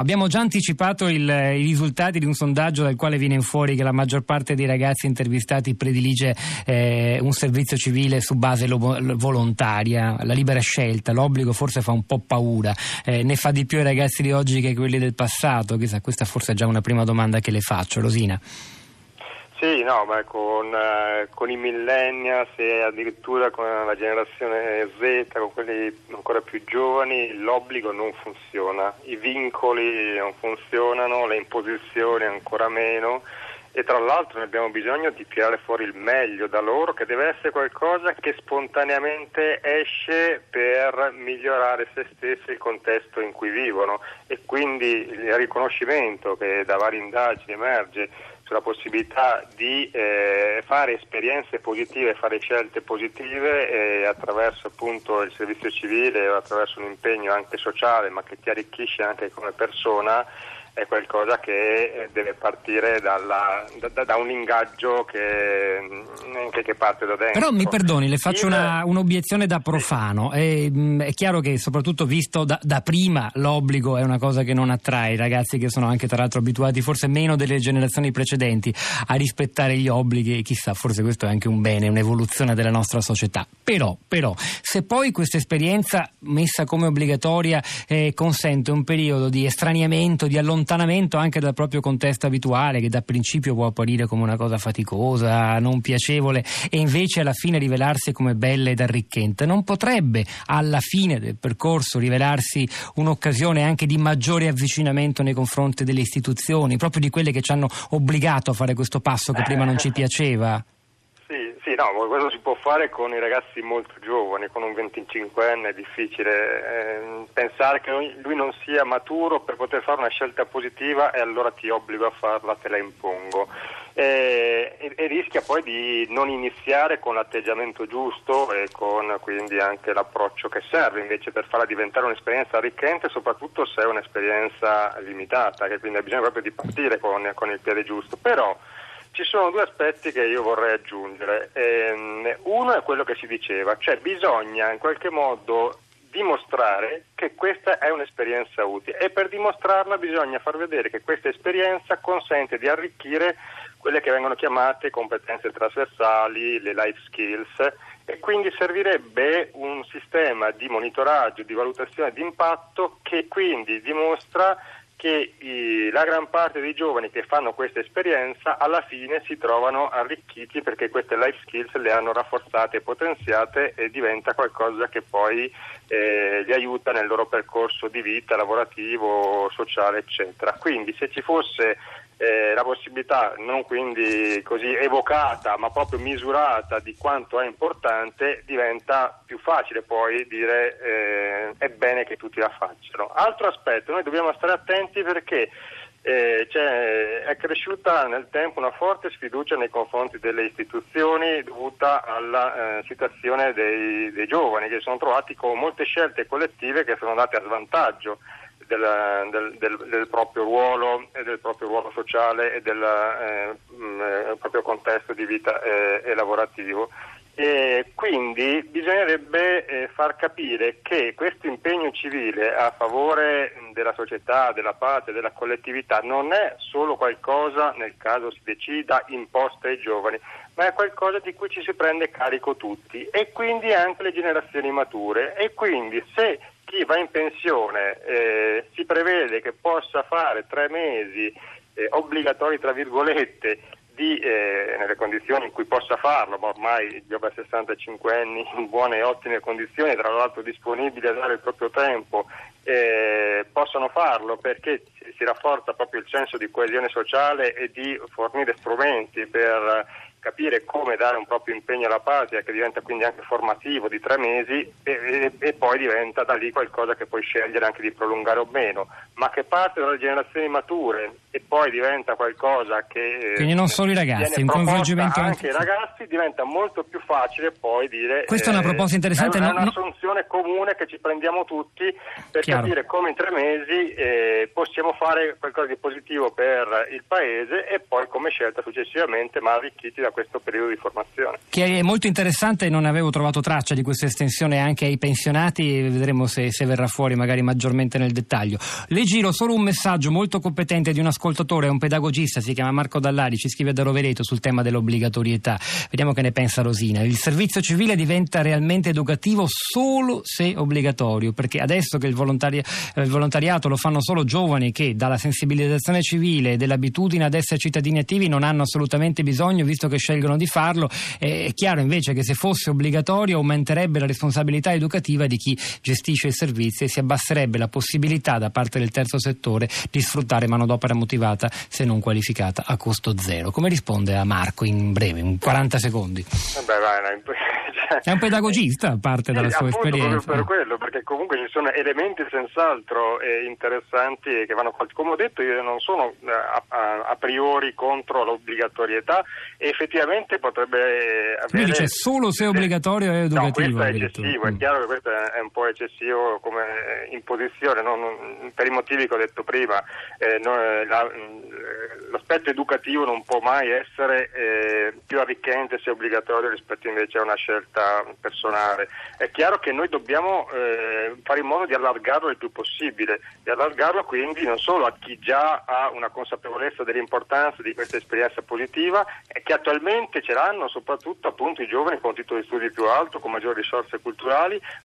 Abbiamo già anticipato il, i risultati di un sondaggio dal quale viene fuori che la maggior parte dei ragazzi intervistati predilige eh, un servizio civile su base lo, volontaria, la libera scelta, l'obbligo forse fa un po' paura, eh, ne fa di più i ragazzi di oggi che quelli del passato, chissà, questa forse è già una prima domanda che le faccio, Rosina. Sì, no, ma con, eh, con, i millennials e addirittura con la generazione Z, con quelli ancora più giovani, l'obbligo non funziona, i vincoli non funzionano, le imposizioni ancora meno e tra l'altro ne abbiamo bisogno di tirare fuori il meglio da loro, che deve essere qualcosa che spontaneamente esce per migliorare se stessi e il contesto in cui vivono. E quindi il riconoscimento che da varie indagini emerge sulla possibilità di eh, fare esperienze positive, fare scelte positive eh, attraverso appunto il servizio civile o attraverso un impegno anche sociale ma che ti arricchisce anche come persona è qualcosa che eh, deve partire dalla, da, da, un ingaggio che, mm, che, che, parte da dentro. Però mi perdoni, le faccio una, un'obiezione da profano. È, mm, è, chiaro che soprattutto visto da, da, prima l'obbligo è una cosa che non attrae i ragazzi che sono anche tra l'altro abituati forse meno delle generazioni precedenti a rispettare gli obblighi, chissà, forse questo è anche un bene, un'evoluzione della nostra società. Però, però se poi questa esperienza messa come obbligatoria eh, consente un periodo di estraniamento, di allontanamento, allontanamento anche dal proprio contesto abituale, che da principio può apparire come una cosa faticosa, non piacevole, e invece alla fine rivelarsi come bella ed arricchente. Non potrebbe alla fine del percorso rivelarsi un'occasione anche di maggiore avvicinamento nei confronti delle istituzioni, proprio di quelle che ci hanno obbligato a fare questo passo che prima non ci piaceva? Sì, no, questo si può fare con i ragazzi molto giovani, con un 25enne è difficile eh, pensare che lui non sia maturo per poter fare una scelta positiva e allora ti obbligo a farla, te la impongo. E, e, e rischia poi di non iniziare con l'atteggiamento giusto e con quindi anche l'approccio che serve invece per farla diventare un'esperienza arricchente, soprattutto se è un'esperienza limitata, che quindi ha bisogno proprio di partire con, con il piede giusto. Però, ci sono due aspetti che io vorrei aggiungere. Eh, uno è quello che si diceva, cioè bisogna in qualche modo dimostrare che questa è un'esperienza utile e per dimostrarla bisogna far vedere che questa esperienza consente di arricchire quelle che vengono chiamate competenze trasversali, le life skills e quindi servirebbe un sistema di monitoraggio, di valutazione di impatto che quindi dimostra che i, la gran parte dei giovani che fanno questa esperienza alla fine si trovano arricchiti perché queste life skills le hanno rafforzate e potenziate e diventa qualcosa che poi eh, li aiuta nel loro percorso di vita lavorativo, sociale, eccetera. Quindi se ci fosse eh, la possibilità non quindi così evocata ma proprio misurata di quanto è importante diventa più facile poi dire eh, è bene che tutti la facciano. Altro aspetto, noi dobbiamo stare attenti perché eh, cioè, è cresciuta nel tempo una forte sfiducia nei confronti delle istituzioni dovuta alla eh, situazione dei, dei giovani che sono trovati con molte scelte collettive che sono andate a svantaggio del, del, del, del, proprio ruolo e del proprio ruolo sociale e del eh, mh, eh, proprio contesto di vita eh, e lavorativo. E quindi bisognerebbe eh, far capire che questo impegno civile a favore della società, della patria, della collettività non è solo qualcosa, nel caso si decida, imposta ai giovani, ma è qualcosa di cui ci si prende carico tutti e quindi anche le generazioni mature. E quindi se chi va in pensione eh, si prevede che possa fare tre mesi eh, obbligatori, tra virgolette, di, eh, nelle condizioni in cui possa farlo, ma ormai gli over 65 anni in buone e ottime condizioni, tra l'altro disponibili a dare il proprio tempo, eh, possono farlo perché si rafforza proprio il senso di coesione sociale e di fornire strumenti per capire come dare un proprio impegno alla patria che diventa quindi anche formativo di tre mesi e, e, e, poi diventa da lì qualcosa che puoi scegliere anche di prolungare o meno, ma che parte dalle generazioni mature e poi diventa qualcosa che... Eh, quindi non solo i ragazzi, un coinvolgimento anche i ragazzi diventa molto più facile poi dire... Questa eh, è una proposta interessante. È, un'assunzione comune che ci prendiamo tutti per Chiaro. capire come in tre mesi eh, possiamo fare qualcosa di positivo per il Paese e poi come scelta successivamente ma arricchiti da a questo periodo di formazione. Che è molto interessante, non avevo trovato traccia di questa estensione anche ai pensionati, vedremo se, se verrà fuori magari maggiormente nel dettaglio. Le giro solo un messaggio molto competente di un ascoltatore, un pedagogista, si chiama Marco Dallari, ci scrive da Rovereto sul tema dell'obbligatorietà. Vediamo che ne pensa Rosina. Il servizio civile diventa realmente educativo solo se obbligatorio, perché adesso che il, volontari- il volontariato lo fanno solo giovani che dalla sensibilizzazione civile e dell'abitudine ad essere cittadini attivi non hanno assolutamente bisogno, visto che scelgono di farlo, è chiaro invece che se fosse obbligatorio aumenterebbe la responsabilità educativa di chi gestisce i servizi e si abbasserebbe la possibilità da parte del terzo settore di sfruttare manodopera motivata se non qualificata a costo zero. Come risponde a Marco in breve, in 40 secondi? Vabbè, vai, vai. È un pedagogista, parte dalla sua esperienza. Proprio per quello, perché comunque ci sono elementi senz'altro eh, interessanti che vanno fatti. Come ho detto, io non sono eh, a, a, a, priori contro l'obbligatorietà effettivamente potrebbe avere... Lui dice solo se è obbligatorio è educativo. No, questo è eccessivo, è mm. chiaro che questo è un po' eccessivo come imposizione, non, per i motivi che ho detto prima. Eh, no, la, l'aspetto educativo non può mai essere eh, più arricchente se obbligatorio rispetto invece a una scelta personale. È chiaro che noi dobbiamo eh, fare in modo di allargarlo il più possibile, di allargarlo quindi non solo a chi già ha una consapevolezza dell'importanza di questa esperienza positiva e che attualmente ce l'hanno soprattutto appunto i giovani con titolo di studi più alto, con maggiori risorse culturali,